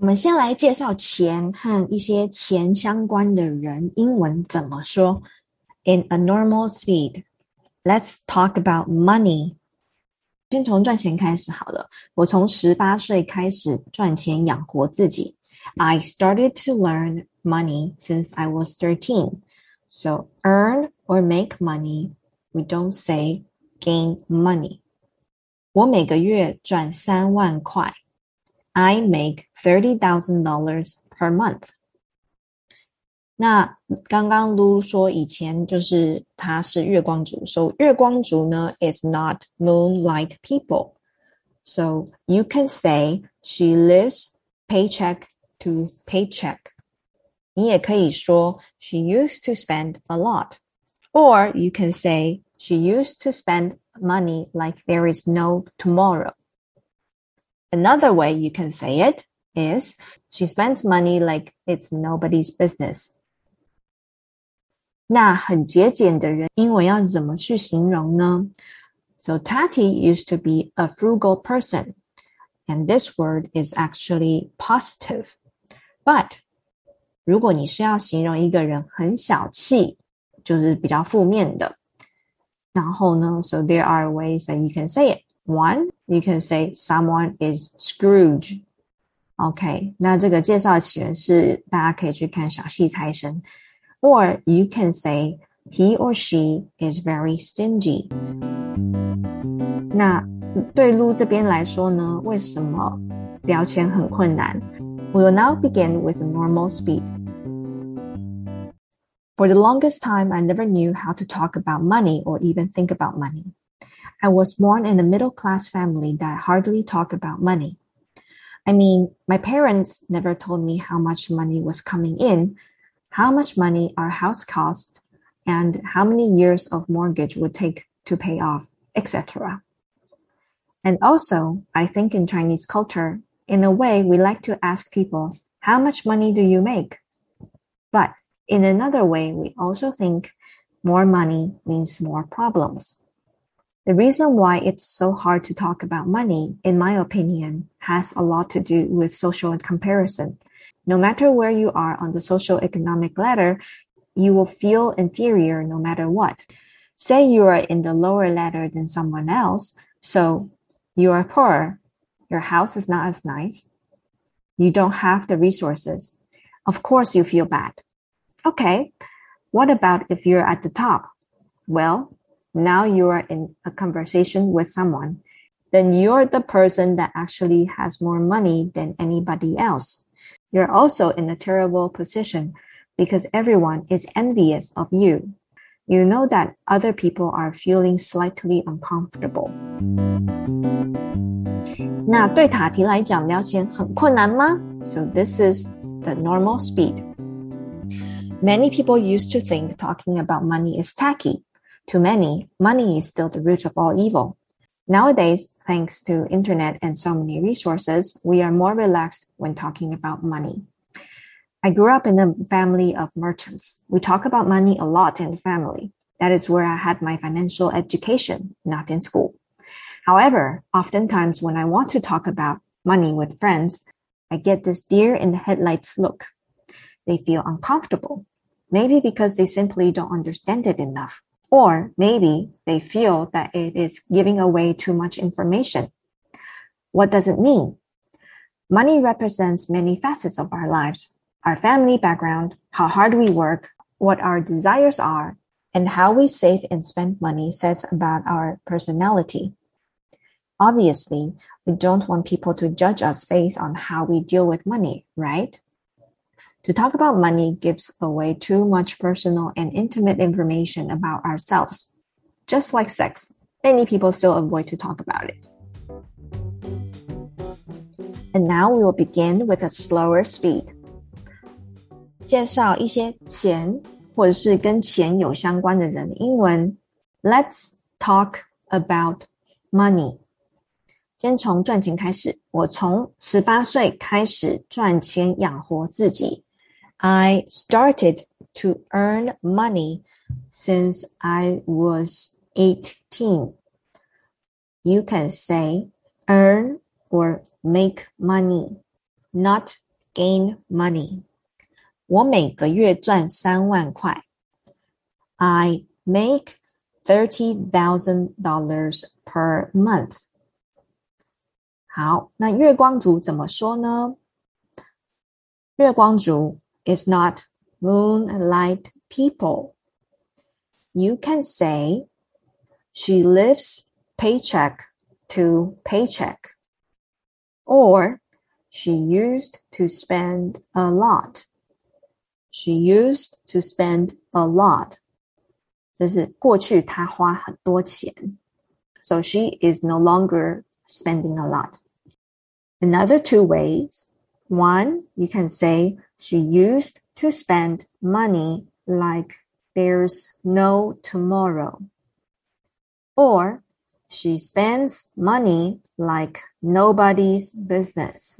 我们先来介绍钱和一些钱相关的人，英文怎么说？In a normal speed, let's talk about money. 先从赚钱开始好了。我从十八岁开始赚钱养活自己。I started to learn money since I was thirteen. So earn or make money, we don't say gain money. 我每个月赚三万块。I make thirty thousand dollars per month。那刚刚 Lu 说以前就是他是月光族，so 月光族呢 is not moonlight people。So you can say she lives paycheck to paycheck。你也可以说 she used to spend a lot。Or you can say she used to spend money like there is no tomorrow. Another way you can say it is she spends money like it's nobody's business. 那很节俭的人，英文要怎么去形容呢？So Tati used to be a frugal person, and this word is actually positive. But 如果你是要形容一个人很小气，就是比较负面的，然后呢，so there are ways that you can say it. One, you can say someone is scrooge or you can say he or she is very stingy。那对 Lu 这边来说呢，为什么标签很困难？We'll now begin with normal speed. For the longest time, I never knew how to talk about money or even think about money. I was born in a middle class family that hardly talk about money. I mean, my parents never told me how much money was coming in, how much money our house cost, and how many years of mortgage would take to pay off, etc. And also, I think in Chinese culture, in a way, we like to ask people, how much money do you make? But in another way, we also think more money means more problems. The reason why it's so hard to talk about money, in my opinion, has a lot to do with social comparison. No matter where you are on the social economic ladder, you will feel inferior no matter what. Say you are in the lower ladder than someone else, so you are poor. Your house is not as nice. You don't have the resources. Of course you feel bad. Okay. What about if you're at the top? Well, now you are in a conversation with someone, then you're the person that actually has more money than anybody else. You're also in a terrible position because everyone is envious of you. You know that other people are feeling slightly uncomfortable. 那对 Tati 来讲，聊天很困难吗？So this is the normal speed. Many people used to think talking about money is tacky. To many, money is still the root of all evil. Nowadays, thanks to internet and so many resources, we are more relaxed when talking about money. I grew up in a family of merchants. We talk about money a lot in the family. That is where I had my financial education, not in school. However, oftentimes when I want to talk about money with friends, I get this deer in the headlights look. They feel uncomfortable, maybe because they simply don't understand it enough. Or maybe they feel that it is giving away too much information. What does it mean? Money represents many facets of our lives. Our family background, how hard we work, what our desires are, and how we save and spend money says about our personality. Obviously, we don't want people to judge us based on how we deal with money, right? To talk about money gives away too much personal and intimate information about ourselves. Just like sex, many people still avoid to talk about it. And now we will begin with a slower speed. 介绍一些钱或者是跟钱有相关的人英文。Let's talk about money. 先从赚钱开始。我从十八岁开始赚钱养活自己。 I started to earn money since I was 18. You can say earn or make money, not gain money. 我每个月赚三万块。I make thirty thousand dollars per month. 好，那月光族怎么说呢？月光族 is not moonlight people. You can say she lives paycheck to paycheck, or she used to spend a lot. She used to spend a lot. 这是过去她花很多钱。So she is no longer spending a lot. Another two ways. One, you can say she used to spend money like there's no tomorrow. Or she spends money like nobody's business.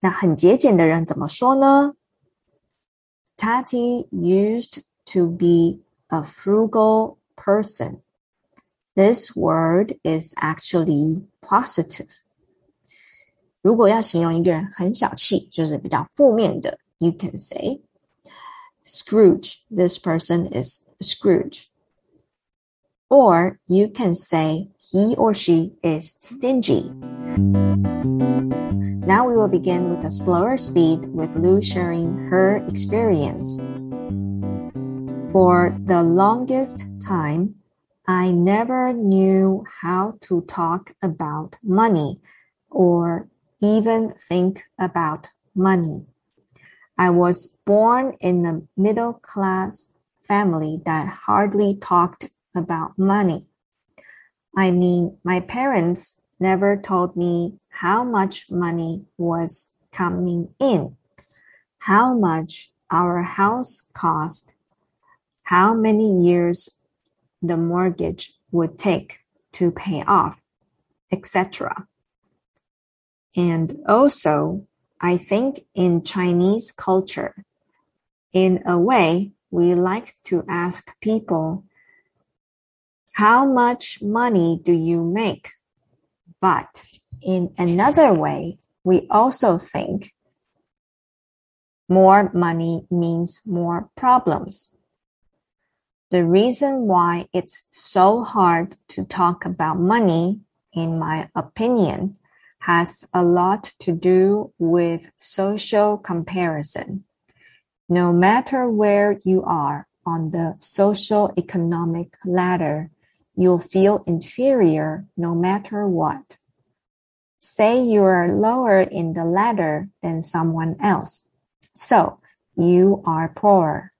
那很节俭的人怎么说呢？Tati used to be a frugal person. This word is actually positive. 如果要形容一个人很小气，就是比较负面的，you can say Scrooge. This person is Scrooge. Or you can say he or she is stingy. Now we will begin with a slower speed with Lu sharing her experience. For the longest time, I never knew how to talk about money or even think about money. I was born in a middle class family that hardly talked about money. I mean, my parents never told me how much money was coming in, how much our house cost, how many years the mortgage would take to pay off, etc. And also, I think in Chinese culture, in a way, we like to ask people, how much money do you make? But in another way, we also think more money means more problems. The reason why it's so hard to talk about money, in my opinion, has a lot to do with social comparison. No matter where you are on the social economic ladder, you'll feel inferior no matter what. Say you are lower in the ladder than someone else. So you are poor.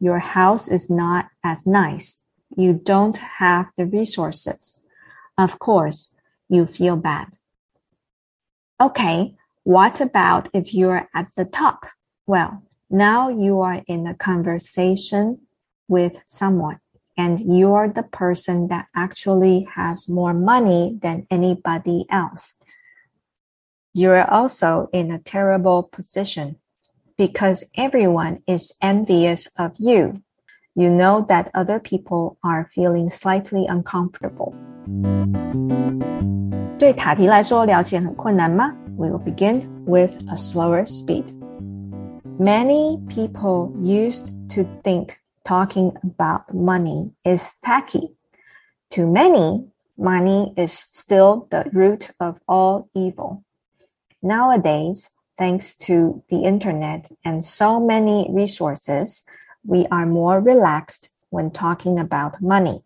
Your house is not as nice. You don't have the resources. Of course, you feel bad. Okay, what about if you're at the top? Well, now you are in a conversation with someone and you're the person that actually has more money than anybody else. You're also in a terrible position because everyone is envious of you. You know that other people are feeling slightly uncomfortable. 对 Tati 来说，了解很困难吗？We will begin with a slower speed. Many people used to think talking about money is tacky. To many, money is still the root of all evil. Nowadays, thanks to the internet and so many resources, we are more relaxed when talking about money.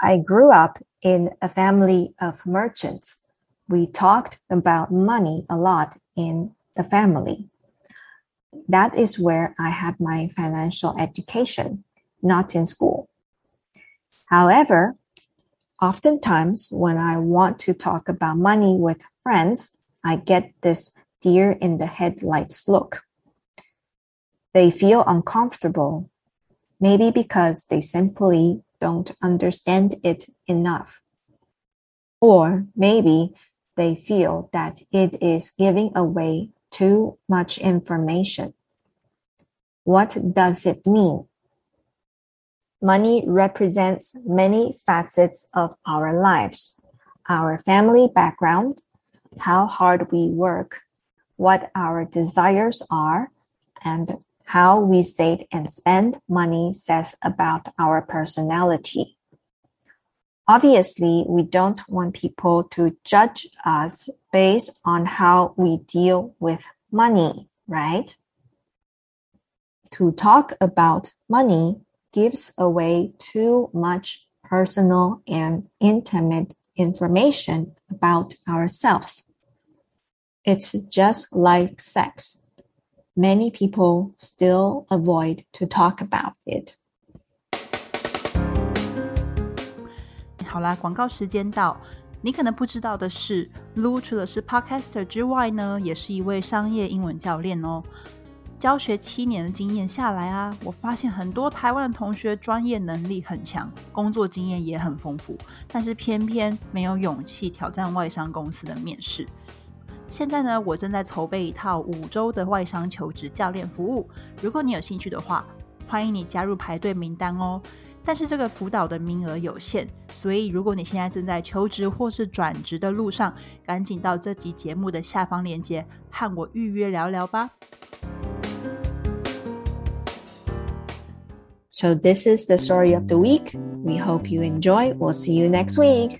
I grew up in a family of merchants. We talked about money a lot in the family. That is where I had my financial education, not in school. However, oftentimes when I want to talk about money with friends, I get this deer in the headlights look. They feel uncomfortable, maybe because they simply don't understand it enough. Or maybe they feel that it is giving away too much information. What does it mean? Money represents many facets of our lives. Our family background, how hard we work, what our desires are and how we save and spend money says about our personality. Obviously, we don't want people to judge us based on how we deal with money, right? To talk about money gives away too much personal and intimate information about ourselves. It's just like sex. Many people still avoid to talk about it. 好啦，广告时间到。你可能不知道的是，Lu 除了是 Podcaster 之外呢，也是一位商业英文教练哦。教学七年的经验下来啊，我发现很多台湾的同学专业能力很强，工作经验也很丰富，但是偏偏没有勇气挑战外商公司的面试。现在呢，我正在筹备一套五周的外商求职教练服务，如果你有兴趣的话，欢迎你加入排队名单哦。但是这个辅导的名额有限，所以如果你现在正在求职或是转职的路上，赶紧到这集节目的下方链接和我预约聊聊吧。So this is the story of the week. We hope you enjoy. We'll see you next week.